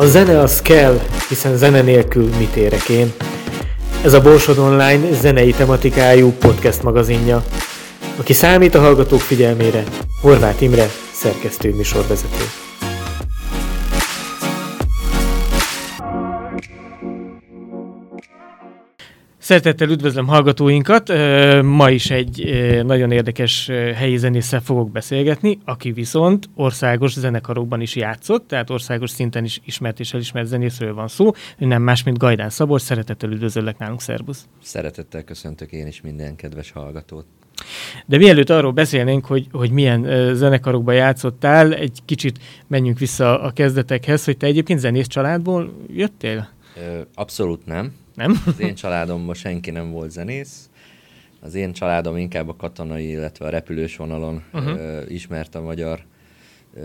A zene az kell, hiszen zene nélkül mit érek én. Ez a Borsod Online zenei tematikájú podcast magazinja. Aki számít a hallgatók figyelmére, Horváth Imre, szerkesztő műsorvezető. Szeretettel üdvözlöm hallgatóinkat. Ma is egy nagyon érdekes helyi zenésszel fogok beszélgetni, aki viszont országos zenekarokban is játszott, tehát országos szinten is ismert és elismert zenészről van szó. Ő nem más, mint Gajdán Szabolcs. Szeretettel üdvözöllek nálunk, szervusz! Szeretettel köszöntök én is minden kedves hallgatót. De mielőtt arról beszélnénk, hogy, hogy milyen zenekarokban játszottál, egy kicsit menjünk vissza a kezdetekhez, hogy te egyébként zenész családból jöttél? Abszolút nem. Nem? Az én családomban senki nem volt zenész. Az én családom inkább a katonai, illetve a repülős vonalon uh-huh. ö, a magyar, ö,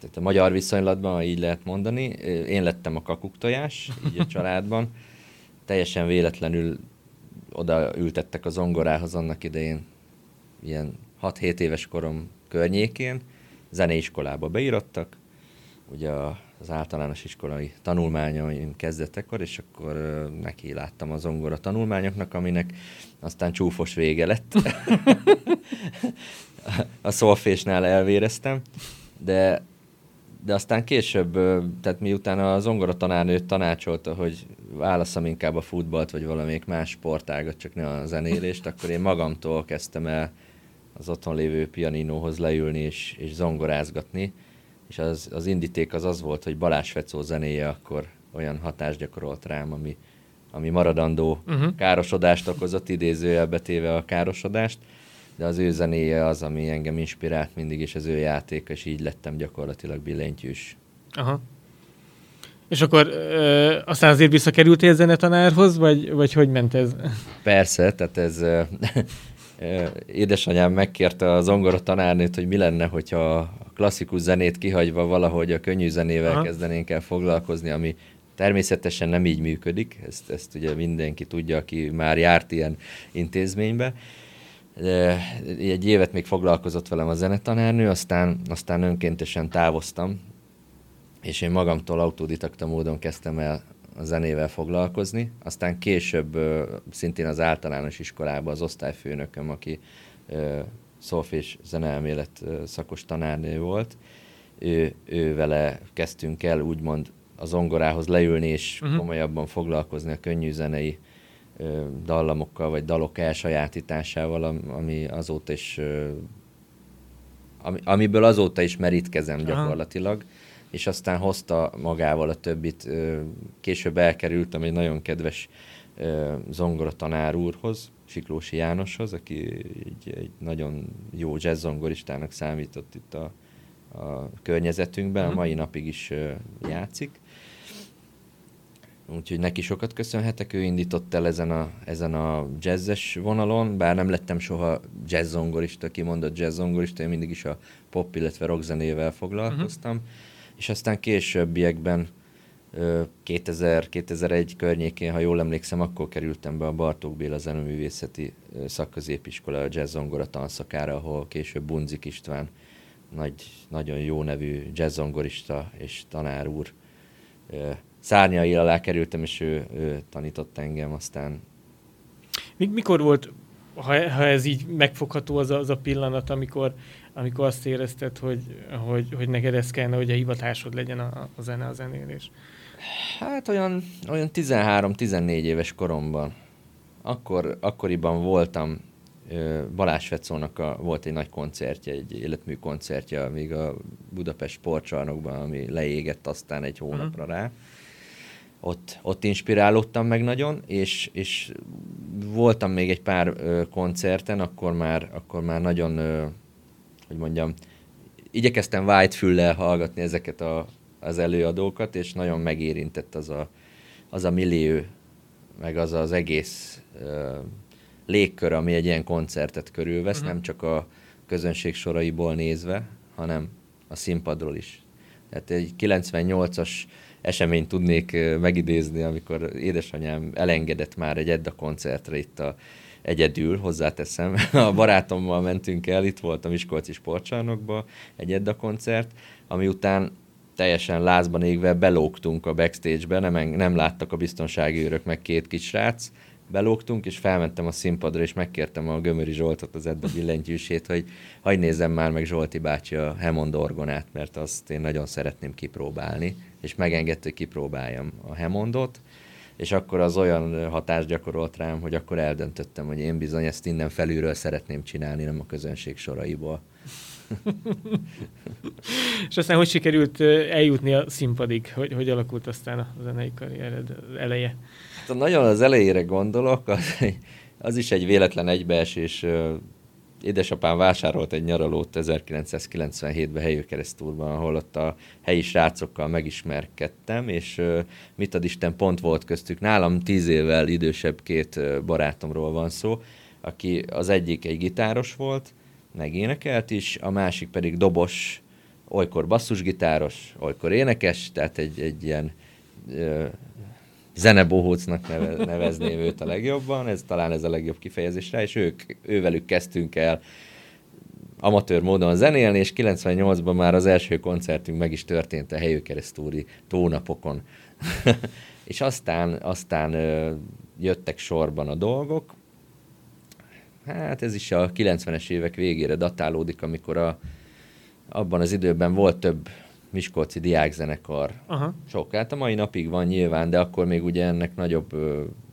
tehát a magyar viszonylatban, ha így lehet mondani. Én lettem a kakuktojás, így a családban. Teljesen véletlenül oda ültettek a zongorához annak idején, ilyen 6-7 éves korom környékén, zeneiskolába beírattak, ugye a az általános iskolai tanulmányaim kezdettekor, és akkor neki láttam a zongora tanulmányoknak, aminek aztán csúfos vége lett. a szolfésnál elvéreztem, de, de aztán később, tehát miután a zongora tanárnő tanácsolta, hogy válaszom inkább a futballt, vagy valamelyik más sportágat, csak ne a zenélést, akkor én magamtól kezdtem el az otthon lévő pianinóhoz leülni és, és zongorázgatni és az, az indíték az az volt, hogy Balázs Fecó zenéje akkor olyan hatást gyakorolt rám, ami, ami maradandó uh-huh. károsodást okozott, idézőjelbe téve a károsodást, de az ő zenéje az, ami engem inspirált mindig, és az ő játék, és így lettem gyakorlatilag billentyűs. Aha. És akkor ö, aztán azért visszakerültél zenetanárhoz, vagy, vagy hogy ment ez? Persze, tehát ez édesanyám megkérte a zongora tanárnőt, hogy mi lenne, hogyha a klasszikus zenét kihagyva valahogy a könnyű zenével Aha. kezdenénk el foglalkozni, ami természetesen nem így működik, ezt, ezt ugye mindenki tudja, aki már járt ilyen intézménybe. Egy évet még foglalkozott velem a zenetanárnő, aztán, aztán önkéntesen távoztam, és én magamtól autodidakta módon kezdtem el a zenével foglalkozni. Aztán később szintén az általános iskolában az osztályfőnököm, aki szolfés zeneelmélet szakos tanárnő volt, ő, ő vele kezdtünk el úgymond a zongorához leülni és uh-huh. komolyabban foglalkozni a könnyű zenei ö, dallamokkal, vagy dalok elsajátításával, ami azóta is ö, ami, amiből azóta is merítkezem gyakorlatilag. Uh-huh és aztán hozta magával a többit. Később elkerültem egy nagyon kedves zongora tanár úrhoz, Siklósi Jánoshoz, aki egy, egy nagyon jó jazz-zongoristának számított itt a, a környezetünkben, a mhm. mai napig is játszik. Úgyhogy neki sokat köszönhetek, ő indított el ezen a, ezen a jazzes vonalon, bár nem lettem soha jazz-zongorista, kimondott jazz-zongorista, én mindig is a pop, illetve rock zenével foglalkoztam. Uh-huh és aztán későbbiekben 2000-2001 környékén, ha jól emlékszem, akkor kerültem be a Bartók Béla Zeneművészeti Szakközépiskola a jazz zongora tanszakára, ahol később Bunzik István nagy, nagyon jó nevű jazz-zongorista és tanár úr szárnyai alá kerültem, és ő, ő tanított engem, aztán... Mikor volt, ha, ha ez így megfogható, az a, az a pillanat, amikor amikor azt érezted, hogy, hogy, hogy neked ez kellene, hogy a hivatásod legyen a, a zene, a zenélés? Hát olyan, olyan 13-14 éves koromban. Akkor, akkoriban voltam Balázs Fecónak a, volt egy nagy koncertje, egy életmű koncertje, még a Budapest sportcsarnokban, ami leégett aztán egy hónapra rá. Ott, ott inspirálódtam meg nagyon, és, és voltam még egy pár ö, koncerten, akkor már, akkor már nagyon ö, hogy mondjam, igyekeztem füllel hallgatni ezeket a, az előadókat, és nagyon megérintett az a, az a millió, meg az az egész uh, légkör, ami egy ilyen koncertet körülvesz, uh-huh. nem csak a közönség soraiból nézve, hanem a színpadról is. Tehát egy 98-as eseményt tudnék megidézni, amikor édesanyám elengedett már egy Edda koncertre itt a egyedül, hozzáteszem. A barátommal mentünk el, itt volt a Miskolci sportcsarnokba egy Edda koncert, ami után teljesen lázban égve belógtunk a backstage-be, nem, nem láttak a biztonsági őrök, meg két kis srác, belógtunk, és felmentem a színpadra, és megkértem a Gömöri Zsoltot, az Edda billentyűsét, hogy hagyj nézzem már meg Zsolti bácsi a Hemond orgonát, mert azt én nagyon szeretném kipróbálni, és megengedte, hogy kipróbáljam a Hemondot, és akkor az olyan hatást gyakorolt rám, hogy akkor eldöntöttem, hogy én bizony ezt innen felülről szeretném csinálni, nem a közönség soraiból. és aztán hogy sikerült eljutni a színpadig? Hogy, hogy alakult aztán a zenei karriered eleje? Hát, nagyon az elejére gondolok, az, az is egy véletlen egybeesés. Édesapám vásárolt egy nyaralót 1997-ben helyőkeresztúrban, ahol ott a helyi srácokkal megismerkedtem, és mit ad Isten pont volt köztük. Nálam tíz évvel idősebb két barátomról van szó, aki az egyik egy gitáros volt, megénekelt is, a másik pedig dobos, olykor basszusgitáros, olykor énekes, tehát egy, egy ilyen zenebohócnak neve, nevezném őt a legjobban, ez talán ez a legjobb kifejezés rá, és ők, ővelük kezdtünk el amatőr módon zenélni, és 98-ban már az első koncertünk meg is történt a helyőkeresztúri tónapokon. és aztán, aztán jöttek sorban a dolgok, hát ez is a 90-es évek végére datálódik, amikor a, abban az időben volt több Miskolci diákzenekar. Aha. Sok, hát a mai napig van nyilván, de akkor még ugye ennek nagyobb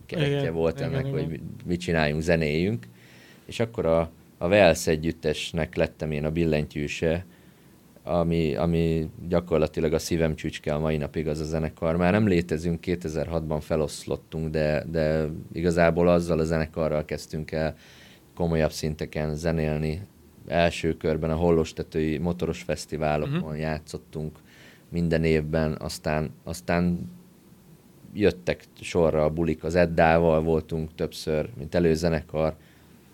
keretje volt igen, ennek, igen, hogy igen. mit csináljunk, zenéjünk. És akkor a, a Velsz együttesnek lettem én a billentyűse, ami, ami gyakorlatilag a szívem csücske a mai napig az a zenekar. Már nem létezünk, 2006-ban feloszlottunk, de, de igazából azzal a zenekarral kezdtünk el komolyabb szinteken zenélni. Első körben a Hollostetői motoros fesztiválokon uh-huh. játszottunk minden évben, aztán, aztán jöttek sorra a bulik, az Eddával voltunk többször, mint előzenekar,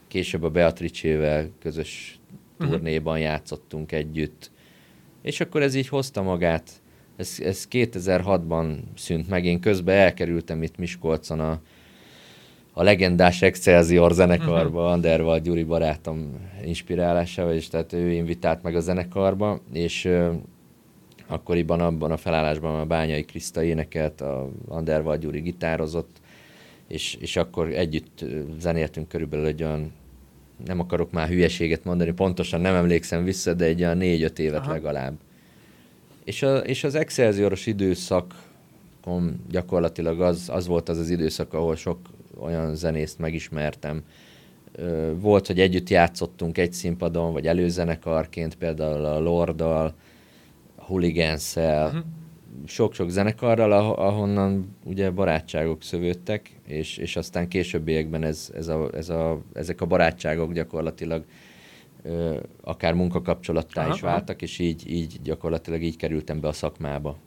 később a Beatricsével közös uh-huh. turnéban játszottunk együtt, és akkor ez így hozta magát. Ez, ez 2006-ban szűnt meg, én közben elkerültem itt Miskolcon a a legendás Excelsior zenekarba, uh-huh. Anderval Gyuri barátom inspirálásával, és tehát ő invitált meg a zenekarba, és uh, akkoriban abban a felállásban a Bányai Kriszta énekelt, a Anderval Gyuri gitározott, és, és akkor együtt zenéltünk körülbelül egy olyan, nem akarok már hülyeséget mondani, pontosan nem emlékszem vissza, de egy olyan négy-öt évet Aha. legalább. És, a, és az Excelsioros időszak gyakorlatilag az, az volt az az időszak, ahol sok olyan zenészt megismertem. Volt, hogy együtt játszottunk egy színpadon, vagy előzenekarként, például a Lorddal, hooligans uh-huh. sok-sok zenekarral, ahonnan ugye barátságok szövődtek, és, és aztán későbbiekben ez, ez a, ez a, ezek a barátságok gyakorlatilag ö, akár munkakapcsolattá Aha. is váltak, és így, így gyakorlatilag így kerültem be a szakmába.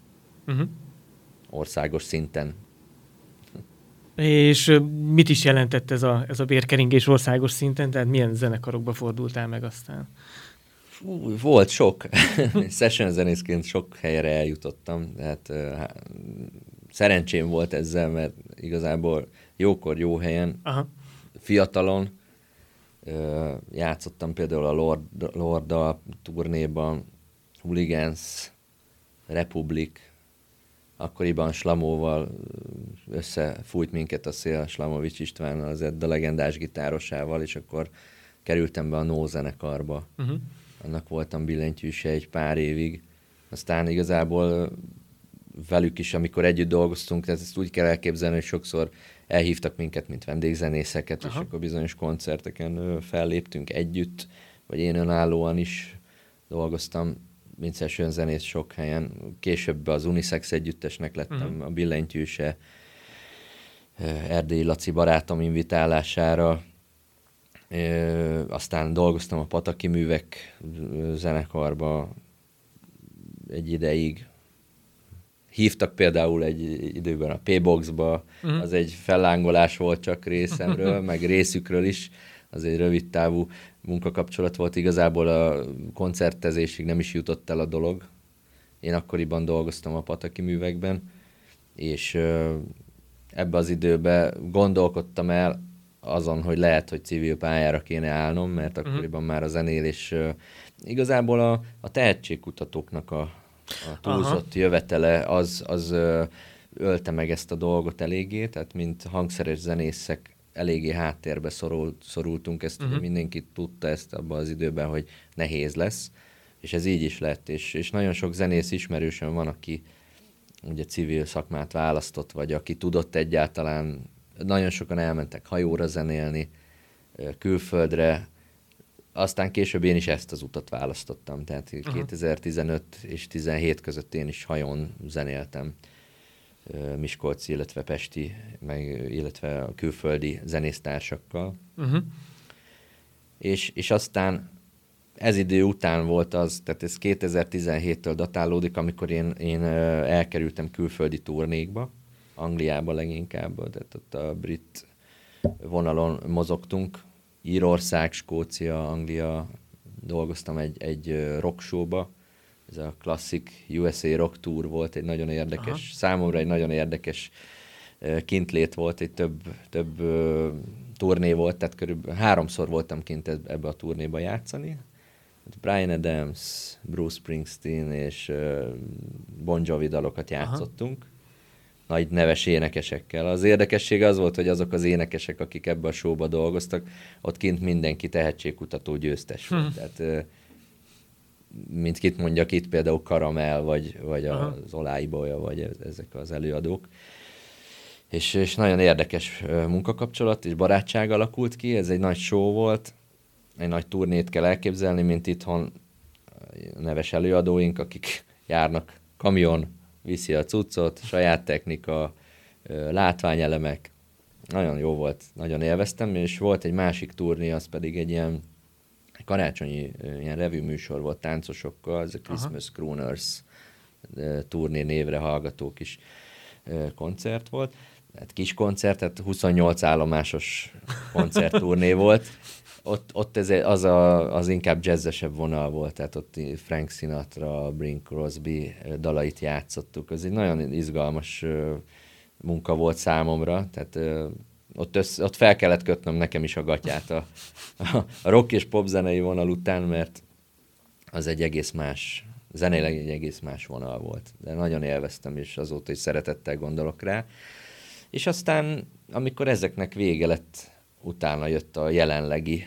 Uh-huh. Országos szinten és mit is jelentett ez a, ez a bérkeringés országos szinten, tehát milyen zenekarokba fordultál meg aztán? Fú, volt sok. Session zenészként sok helyre eljutottam, uh, szerencsém volt ezzel, mert igazából jókor, jó helyen, Aha. fiatalon uh, játszottam például a Lord, Lorda turnéban, Hooligans, Republic, akkoriban Slamóval összefújt minket a szél, Slamovics István az a legendás gitárosával, és akkor kerültem be a No zenekarba. Uh-huh. Annak voltam billentyűse egy pár évig. Aztán igazából velük is, amikor együtt dolgoztunk, tehát ezt úgy kell elképzelni, hogy sokszor elhívtak minket, mint vendégzenészeket, Aha. és akkor bizonyos koncerteken felléptünk együtt, vagy én önállóan is dolgoztam session zenész sok helyen. Később az Unisex együttesnek lettem uh-huh. a billentyűse, Erdélyi Laci barátom invitálására. Aztán dolgoztam a Pataki Művek zenekarba egy ideig. Hívtak például egy időben a P-Boxba, uh-huh. az egy fellángolás volt csak részemről, meg részükről is, az egy rövid távú munkakapcsolat volt, igazából a koncertezésig nem is jutott el a dolog. Én akkoriban dolgoztam a Pataki művekben, és ebbe az időbe gondolkodtam el azon, hogy lehet, hogy civil pályára kéne állnom, mert uh-huh. akkoriban már a zenélés igazából a, a tehetségkutatóknak a a túlzott Aha. jövetele, az, az ölte meg ezt a dolgot eléggé, tehát mint hangszeres zenészek eléggé háttérbe szorult, szorultunk, ezt uh-huh. mindenki tudta ezt abban az időben, hogy nehéz lesz, és ez így is lett, és, és nagyon sok zenész ismerősön van, aki ugye civil szakmát választott, vagy aki tudott egyáltalán, nagyon sokan elmentek hajóra zenélni, külföldre, aztán később én is ezt az utat választottam, tehát uh-huh. 2015 és 17 között én is hajón zenéltem. Miskolci, illetve Pesti, meg, illetve a külföldi zenésztársakkal. Uh-huh. És, és aztán ez idő után volt az, tehát ez 2017-től datálódik, amikor én, én elkerültem külföldi turnékba, Angliába leginkább, tehát ott a brit vonalon mozogtunk, Írország, Skócia, Anglia, dolgoztam egy, egy rock showba, ez a klasszik USA Rock Tour volt, egy nagyon érdekes, Aha. számomra egy nagyon érdekes kintlét volt, egy több, több uh, turné volt, tehát körülbelül háromszor voltam kint ebbe a turnéba játszani. Brian Adams, Bruce Springsteen és Bon Jovi dalokat játszottunk. Aha. Nagy neves énekesekkel. Az érdekessége az volt, hogy azok az énekesek, akik ebbe a showba dolgoztak, ott kint mindenki tehetségkutató győztes volt. Hm. Tehát mint kit mondjak itt, például Karamel, vagy, vagy az Oláibolya, vagy ezek az előadók. És, és nagyon érdekes munkakapcsolat és barátság alakult ki, ez egy nagy show volt, egy nagy turnét kell elképzelni, mint itthon neves előadóink, akik járnak kamion, viszi a cuccot, saját technika, látványelemek. Nagyon jó volt, nagyon élveztem, és volt egy másik turné, az pedig egy ilyen karácsonyi ilyen revű műsor volt táncosokkal, ez a Christmas Aha. Crooners turné névre hallgatók is koncert volt. Tehát kis koncert, tehát 28 állomásos koncertturné volt. Ott, ott ez az, a, az inkább jazzesebb vonal volt, tehát ott Frank Sinatra, Bing Crosby dalait játszottuk. Ez egy nagyon izgalmas munka volt számomra, tehát ott, össze, ott fel kellett kötnöm nekem is a gatyát a, a, rock és pop zenei vonal után, mert az egy egész más, zeneileg egy egész más vonal volt. De nagyon élveztem, és azóta is szeretettel gondolok rá. És aztán, amikor ezeknek vége lett, utána jött a jelenlegi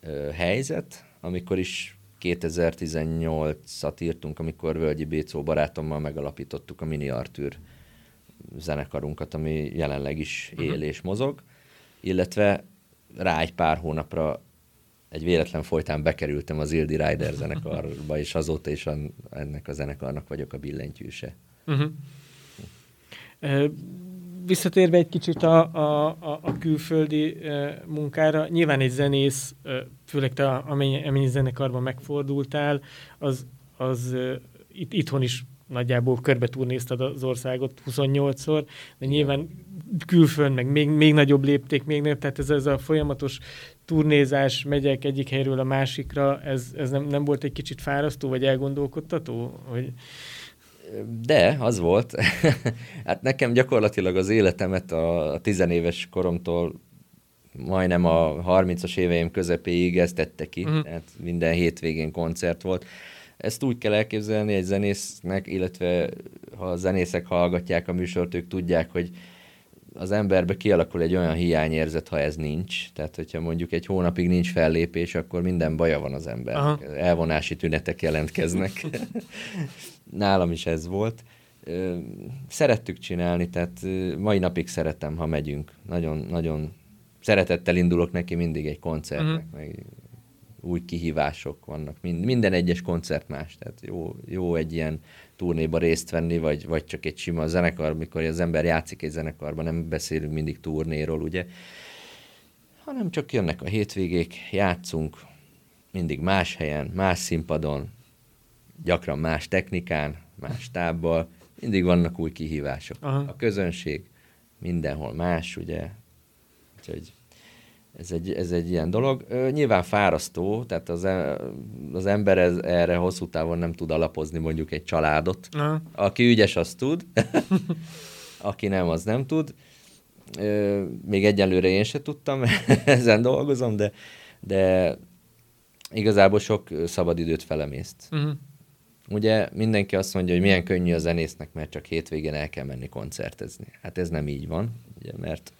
ö, helyzet, amikor is 2018-at írtunk, amikor Völgyi Bécó barátommal megalapítottuk a Mini Artűr zenekarunkat, ami jelenleg is él uh-huh. és mozog, illetve rá egy pár hónapra egy véletlen folytán bekerültem az Ildi Rider zenekarba, és azóta is ennek a zenekarnak vagyok a billentyűse. Uh-huh. Visszatérve egy kicsit a, a, a, a külföldi munkára, nyilván egy zenész, főleg te amennyi, amennyi zenekarban megfordultál, az, az itt, itthon is nagyjából körbe turnézted az országot 28-szor, de nyilván külföld, meg még, még nagyobb lépték, még nem, tehát ez, ez a folyamatos turnézás, megyek egyik helyről a másikra, ez, ez nem, nem volt egy kicsit fárasztó, vagy elgondolkodtató? Hogy... De, az volt. hát nekem gyakorlatilag az életemet a, a tizenéves koromtól majdnem a 30-as éveim közepéig ezt tette ki, uh-huh. tehát minden hétvégén koncert volt. Ezt úgy kell elképzelni egy zenésznek, illetve ha a zenészek hallgatják a műsort, ők tudják, hogy az emberbe kialakul egy olyan hiányérzet, ha ez nincs. Tehát, hogyha mondjuk egy hónapig nincs fellépés, akkor minden baja van az. Aha. Elvonási tünetek jelentkeznek. Nálam is ez volt. Szerettük csinálni, tehát mai napig szeretem, ha megyünk. Nagyon, nagyon szeretettel indulok neki mindig egy koncertnek, uh-huh. meg új kihívások vannak. Minden egyes koncert más, tehát jó, jó egy ilyen turnéba részt venni, vagy, vagy csak egy sima zenekar, mikor az ember játszik egy zenekarban, nem beszélünk mindig turnéról, ugye, hanem csak jönnek a hétvégék, játszunk, mindig más helyen, más színpadon, gyakran más technikán, más tábbal, mindig vannak új kihívások. Aha. A közönség mindenhol más, ugye, úgyhogy ez egy, ez egy ilyen dolog. Nyilván fárasztó, tehát az, e, az ember ez, erre hosszú távon nem tud alapozni mondjuk egy családot. Na. Aki ügyes, az tud, aki nem, az nem tud. Még egyelőre én se tudtam, ezen dolgozom, de, de igazából sok szabadidőt felemészt. Uh-huh. Ugye mindenki azt mondja, hogy milyen könnyű a zenésznek, mert csak hétvégén el kell menni koncertezni. Hát ez nem így van, ugye, mert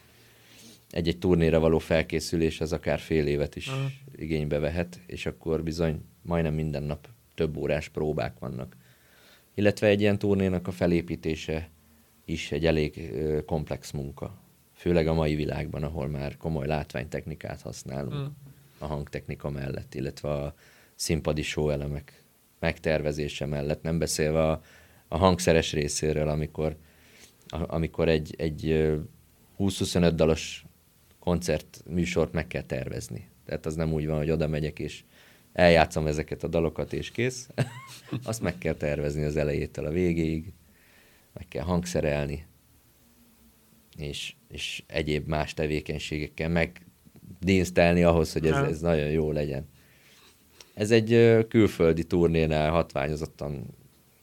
egy-egy turnéra való felkészülés az akár fél évet is Aha. igénybe vehet, és akkor bizony majdnem minden nap több órás próbák vannak. Illetve egy ilyen turnénak a felépítése is egy elég komplex munka. Főleg a mai világban, ahol már komoly látványtechnikát használunk mm. a hangtechnika mellett, illetve a színpadi elemek megtervezése mellett, nem beszélve a, a hangszeres részéről, amikor, a, amikor egy, egy 20-25 dalos koncert műsort meg kell tervezni. Tehát az nem úgy van, hogy oda megyek és eljátszom ezeket a dalokat és kész. Azt meg kell tervezni az elejétől a végéig, meg kell hangszerelni, és, és egyéb más tevékenységekkel megdínstelni ahhoz, hogy ez, ez nagyon jó legyen. Ez egy külföldi turnénál hatványozottan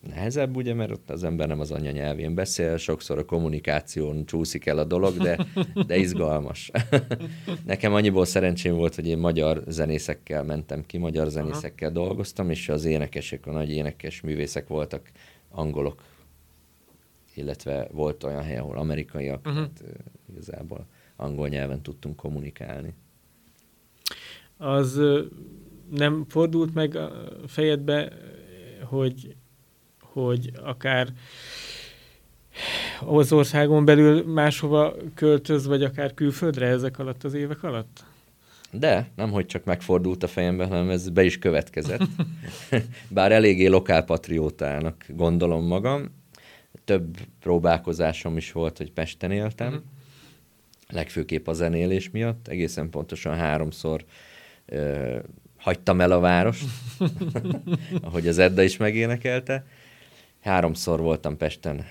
nehezebb, ugye, mert ott az ember nem az anyanyelvén beszél, sokszor a kommunikáción csúszik el a dolog, de, de izgalmas. Nekem annyiból szerencsém volt, hogy én magyar zenészekkel mentem ki, magyar zenészekkel Aha. dolgoztam, és az énekesek, a nagy énekes művészek voltak angolok, illetve volt olyan hely, ahol amerikaiak, uh-huh. tehát igazából angol nyelven tudtunk kommunikálni. Az nem fordult meg a fejedbe, hogy, hogy akár az országon belül máshova költöz, vagy akár külföldre ezek alatt az évek alatt? De, nem hogy csak megfordult a fejembe, hanem ez be is következett. Bár eléggé lokálpatriótának gondolom magam. Több próbálkozásom is volt, hogy Pesten éltem. Uh-huh. Legfőképp a zenélés miatt. Egészen pontosan háromszor ö, hagytam el a várost, ahogy az Edda is megénekelte. Háromszor voltam Pesten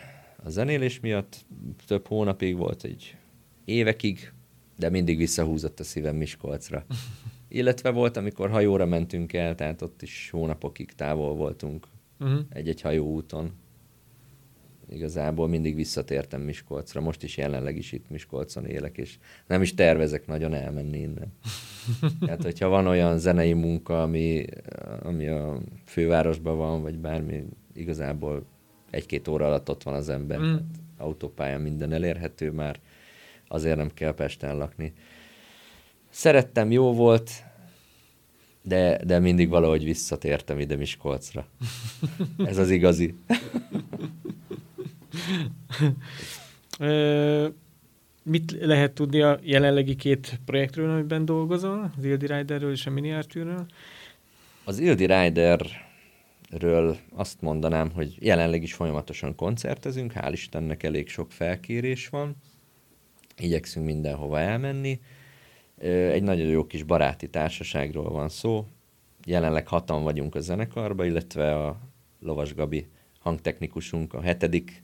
a zenélés miatt, több hónapig volt, egy évekig, de mindig visszahúzott a szívem Miskolcra. Illetve volt, amikor hajóra mentünk el, tehát ott is hónapokig távol voltunk uh-huh. egy-egy hajóúton igazából mindig visszatértem Miskolcra. Most is jelenleg is itt Miskolcon élek, és nem is tervezek nagyon elmenni innen. Tehát, hogyha van olyan zenei munka, ami, ami a fővárosban van, vagy bármi, igazából egy-két óra alatt ott van az ember. Mm. autópályán minden elérhető már, azért nem kell Pesten lakni. Szerettem, jó volt, de, de mindig valahogy visszatértem ide Miskolcra. Ez az igazi. mit lehet tudni a jelenlegi két projektről, amiben dolgozol? Az Ildi Riderről és a Mini Arthurről? Az Ildi Riderről azt mondanám, hogy jelenleg is folyamatosan koncertezünk, hál' Istennek elég sok felkérés van, igyekszünk mindenhova elmenni. Egy nagyon jó kis baráti társaságról van szó, jelenleg hatan vagyunk a zenekarba, illetve a Lovas Gabi hangtechnikusunk a hetedik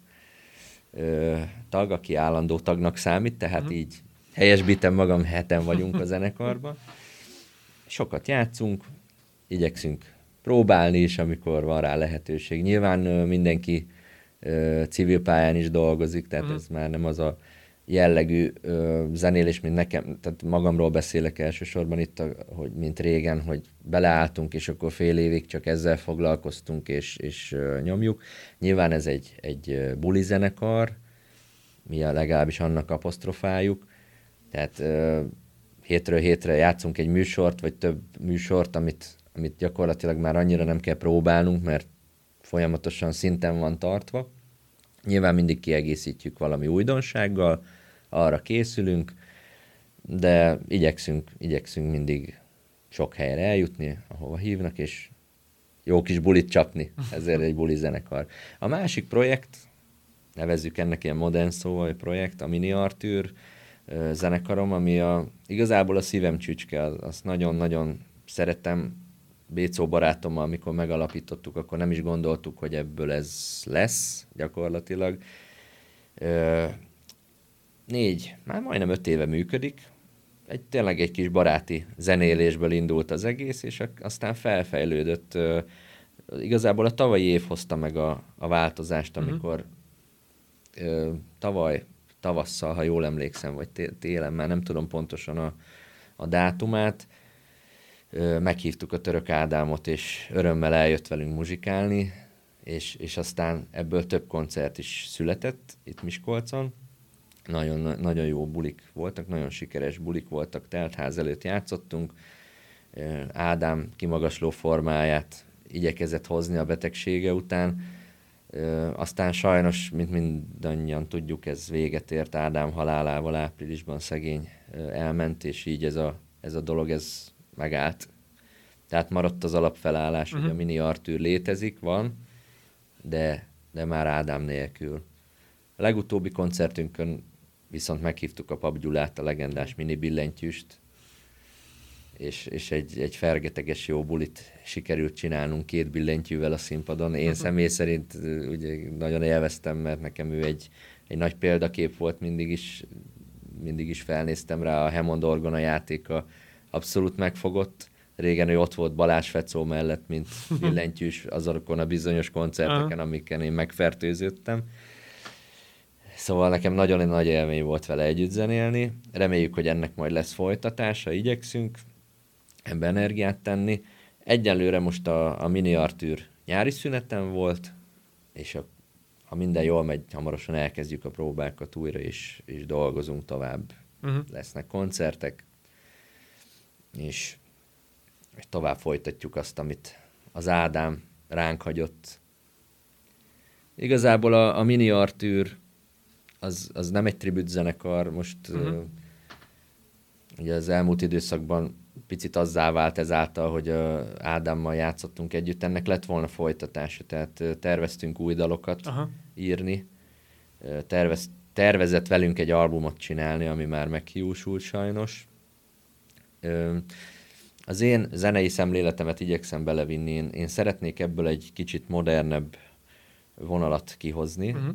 ö, tag, aki állandó tagnak számít, tehát uh-huh. így helyesbítem magam, heten vagyunk a zenekarban. Sokat játszunk, igyekszünk próbálni is, amikor van rá lehetőség. Nyilván ö, mindenki ö, civil pályán is dolgozik, tehát uh-huh. ez már nem az a jellegű ö, zenélés, mint nekem, tehát magamról beszélek elsősorban itt, a, hogy mint régen, hogy beleálltunk, és akkor fél évig csak ezzel foglalkoztunk, és, és ö, nyomjuk. Nyilván ez egy, egy buli zenekar, mi a legalábbis annak apostrofáljuk, tehát ö, hétről hétre játszunk egy műsort, vagy több műsort, amit, amit gyakorlatilag már annyira nem kell próbálnunk, mert folyamatosan szinten van tartva. Nyilván mindig kiegészítjük valami újdonsággal, arra készülünk, de igyekszünk, igyekszünk mindig sok helyre eljutni, ahova hívnak, és jó kis bulit csapni, ezért egy buli zenekar. A másik projekt, nevezzük ennek ilyen modern szóval projekt, a Mini Arthur zenekarom, ami a, igazából a szívem csücske, azt nagyon-nagyon szeretem, Bécó barátommal, amikor megalapítottuk, akkor nem is gondoltuk, hogy ebből ez lesz gyakorlatilag négy, már majdnem öt éve működik. Egy, tényleg egy kis baráti zenélésből indult az egész, és aztán felfejlődött. Igazából a tavalyi év hozta meg a, a változást, mhm. amikor uh-huh. tavaly tavasszal, ha jól emlékszem, vagy télen, már nem tudom pontosan a, a dátumát, meghívtuk a török Ádámot, és örömmel eljött velünk muzsikálni. és, és aztán ebből több koncert is született itt Miskolcon. Nagyon, nagyon jó bulik voltak, nagyon sikeres bulik voltak, teltház előtt játszottunk. Ádám kimagasló formáját igyekezett hozni a betegsége után. Aztán sajnos, mint mindannyian tudjuk, ez véget ért Ádám halálával áprilisban szegény elment, és így ez a, ez a dolog ez megállt. Tehát maradt az alapfelállás, uh-huh. hogy a mhm. mini Artűr létezik, van, de, de már Ádám nélkül. A legutóbbi koncertünkön viszont meghívtuk a Pap Gyulát, a legendás mini billentyűst, és, és egy, egy fergeteges jó bulit sikerült csinálnunk két billentyűvel a színpadon. Én uh-huh. személy szerint ugye nagyon élveztem, mert nekem ő egy, egy nagy példakép volt, mindig is, mindig is felnéztem rá, a Hammond Orgona játéka abszolút megfogott. Régen ő ott volt Balázs Fecó mellett, mint billentyűs azokon a bizonyos koncerteken, amiken én megfertőződtem. Szóval nekem nagyon nagy élmény volt vele együtt zenélni. Reméljük, hogy ennek majd lesz folytatása, igyekszünk ebbe energiát tenni. Egyelőre most a, a Mini Artűr nyári szünetem volt, és a, ha minden jól megy, hamarosan elkezdjük a próbákat újra, és, és dolgozunk tovább. Uh-huh. Lesznek koncertek, és, és tovább folytatjuk azt, amit az Ádám ránk hagyott. Igazából a, a Mini Artűr az, az nem egy tribut zenekar, most uh-huh. uh, ugye az elmúlt időszakban picit azzá vált ezáltal, hogy uh, Ádámmal játszottunk együtt, ennek lett volna folytatása, tehát uh, terveztünk új dalokat Aha. írni, uh, tervez, tervezett velünk egy albumot csinálni, ami már meghiúsult sajnos. Uh, az én zenei szemléletemet igyekszem belevinni, én, én szeretnék ebből egy kicsit modernebb vonalat kihozni, uh-huh.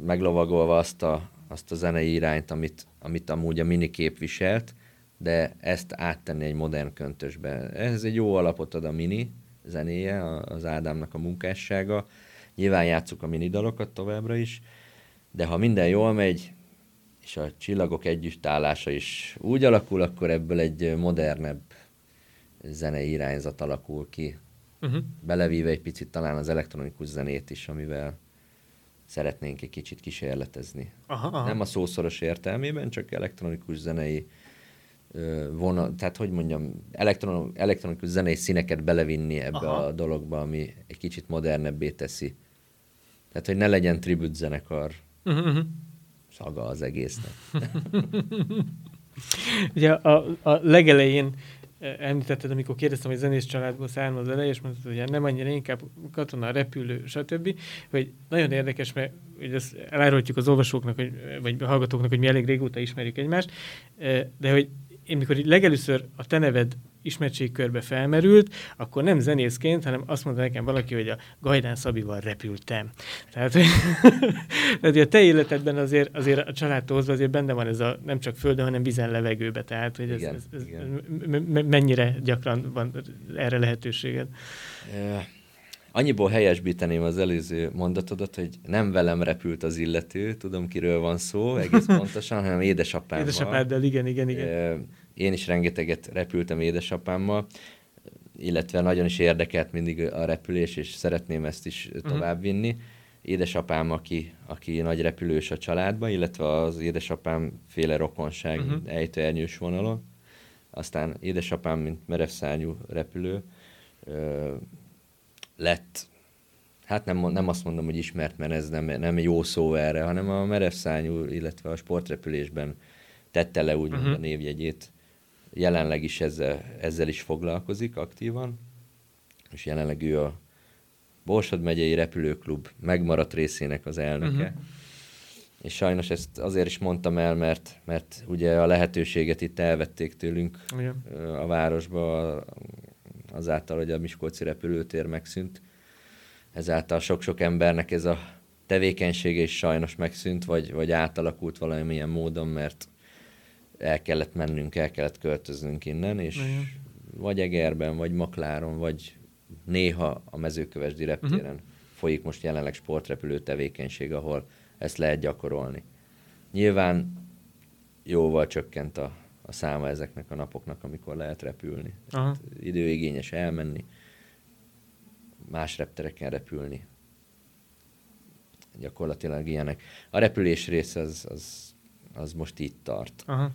Meglovagolva azt a, azt a zenei irányt, amit, amit amúgy a mini képviselt, de ezt áttenni egy modern köntösbe. Ez egy jó alapot ad a mini zenéje, az Ádámnak a munkássága. Nyilván játszuk a mini dalokat továbbra is, de ha minden jól megy, és a csillagok együttállása is úgy alakul, akkor ebből egy modernebb zenei irányzat alakul ki. Uh-huh. Belevíve egy picit talán az elektronikus zenét is, amivel szeretnénk egy kicsit kísérletezni. Aha, aha. Nem a szószoros értelmében, csak elektronikus zenei vonal, tehát hogy mondjam, elektron, elektronikus zenei színeket belevinni ebbe Aha. a dologba, ami egy kicsit modernebbé teszi. Tehát, hogy ne legyen tribut zenekar uh-huh. szaga az egésznek. Ugye a, a legelején említetted, amikor kérdeztem, hogy zenész családból származ le, és mondtad, hogy nem annyira inkább katona, repülő, stb. Hogy nagyon érdekes, mert hogy ezt elárultjuk az olvasóknak, hogy, vagy a hallgatóknak, hogy mi elég régóta ismerjük egymást, de hogy én mikor legelőször a te neved ismertségkörbe felmerült, akkor nem zenészként, hanem azt mondta nekem valaki, hogy a Gajdán Szabival repültem. Tehát, tehát a te életedben azért, azért a családtól hozva azért benne van ez a nem csak földön, hanem vizen levegőbe. Tehát, hogy ez, igen, ez, ez igen. mennyire gyakran van erre lehetőséged? Annyiból helyesbíteném az előző mondatodat, hogy nem velem repült az illető, tudom kiről van szó egész pontosan, hanem édesapámmal. Édesapáddal, igen, igen, igen. Én is rengeteget repültem édesapámmal, illetve nagyon is érdekelt mindig a repülés, és szeretném ezt is uh-huh. továbbvinni. Édesapám, aki, aki nagy repülős a családban, illetve az édesapám féle rokonság uh-huh. ejtőernyős vonalon. Aztán édesapám, mint merevszárnyú repülő, lett, hát nem, nem azt mondom, hogy ismert, mert ez nem, nem jó szó erre, hanem a merevszányú, illetve a sportrepülésben tette le úgy uh-huh. a névjegyét. Jelenleg is ezzel, ezzel is foglalkozik aktívan, és jelenleg ő a Borsod megyei repülőklub megmaradt részének az elnöke. Uh-huh. És sajnos ezt azért is mondtam el, mert, mert ugye a lehetőséget itt elvették tőlünk Igen. a városba, azáltal, hogy a Miskolci repülőtér megszűnt. Ezáltal sok-sok embernek ez a tevékenysége is sajnos megszűnt, vagy, vagy átalakult valamilyen módon, mert el kellett mennünk, el kellett költöznünk innen, és Igen. vagy Egerben, vagy Makláron, vagy néha a mezőkövesdi reptéren uh-huh. folyik most jelenleg sportrepülő tevékenység, ahol ezt lehet gyakorolni. Nyilván jóval csökkent a, a száma ezeknek a napoknak, amikor lehet repülni. Aha. Hát időigényes elmenni, más reptereken repülni. gyakorlatilag ilyenek. A repülés rész az, az, az most itt tart. Aha.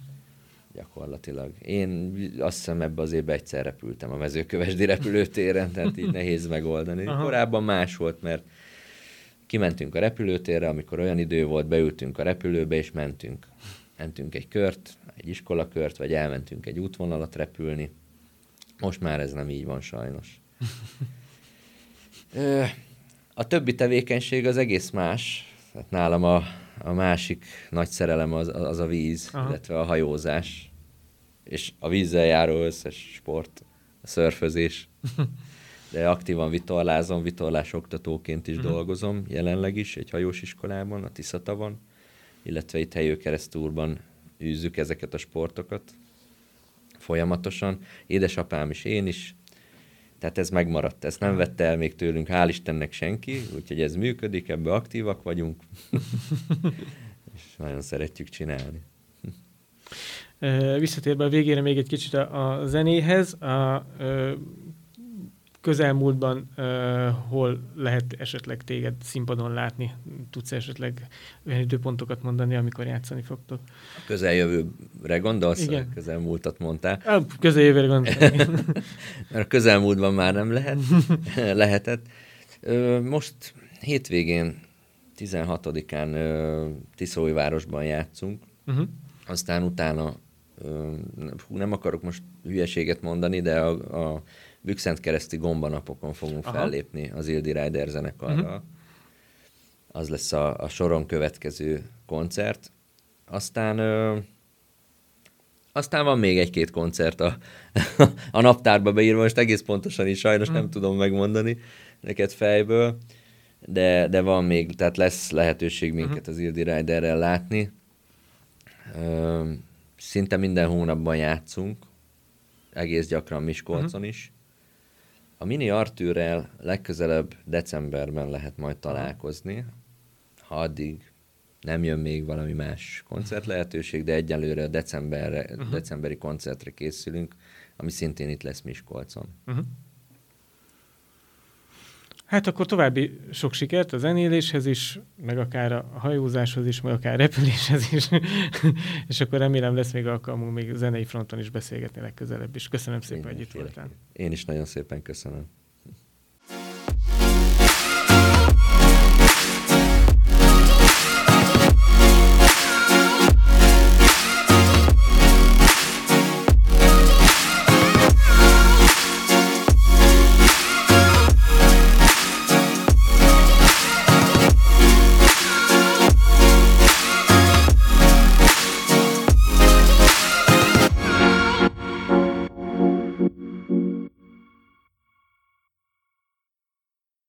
Gyakorlatilag. Én azt hiszem ebbe az évben egyszer repültem a mezőkövesdi repülőtéren, tehát így nehéz megoldani. Aha. Korábban más volt, mert kimentünk a repülőtérre, amikor olyan idő volt, beültünk a repülőbe, és mentünk. Mentünk egy kört, egy iskolakört, vagy elmentünk egy útvonalat repülni. Most már ez nem így van sajnos. A többi tevékenység az egész más. Hát nálam a, a másik nagy szerelem az, az a víz, Aha. illetve a hajózás. És a vízzel járó összes sport, a szörfözés. De aktívan vitorlázom, vitorlás oktatóként is uh-huh. dolgozom, jelenleg is egy hajós iskolában, a Tiszatavon, illetve itt helyőkeresztúrban űzzük ezeket a sportokat folyamatosan. Édesapám is, én is, tehát ez megmaradt, ezt nem vette el még tőlünk, hál' Istennek senki, úgyhogy ez működik, ebbe aktívak vagyunk, és nagyon szeretjük csinálni. Visszatérve a végére még egy kicsit a, a zenéhez, a, közelmúltban uh, hol lehet esetleg téged színpadon látni? Tudsz esetleg olyan időpontokat mondani, amikor játszani fogtok? A közeljövőre gondolsz? Igen. Közelmúltat mondtál. A közeljövőre gondoltam. Mert a közelmúltban már nem lehet, lehetett. Most hétvégén 16-án Tiszói játszunk, uh-huh. aztán utána hú, nem akarok most hülyeséget mondani, de a, a Bükszent kereszti gombanapokon fogunk Aha. fellépni az Ildi Rider zenekarral. Uh-huh. Az lesz a, a soron következő koncert. Aztán ö, aztán van még egy-két koncert a, a naptárba beírva, most egész pontosan is sajnos uh-huh. nem tudom megmondani neked fejből, de, de van még, tehát lesz lehetőség minket uh-huh. az Ildi Riderrel látni. Ö, szinte minden hónapban játszunk, egész gyakran Miskolcon uh-huh. is. A Mini Artűrrel legközelebb decemberben lehet majd találkozni, ha addig nem jön még valami más koncert lehetőség, de egyelőre decemberre, uh-huh. decemberi koncertre készülünk, ami szintén itt lesz Miskolcon. Uh-huh. Hát akkor további sok sikert a zenéléshez is, meg akár a hajózáshoz is, meg akár repüléshez is, és akkor remélem lesz még alkalmunk még zenei fronton is beszélgetni legközelebb is. Köszönöm szépen, hogy itt voltál. Én is nagyon szépen köszönöm.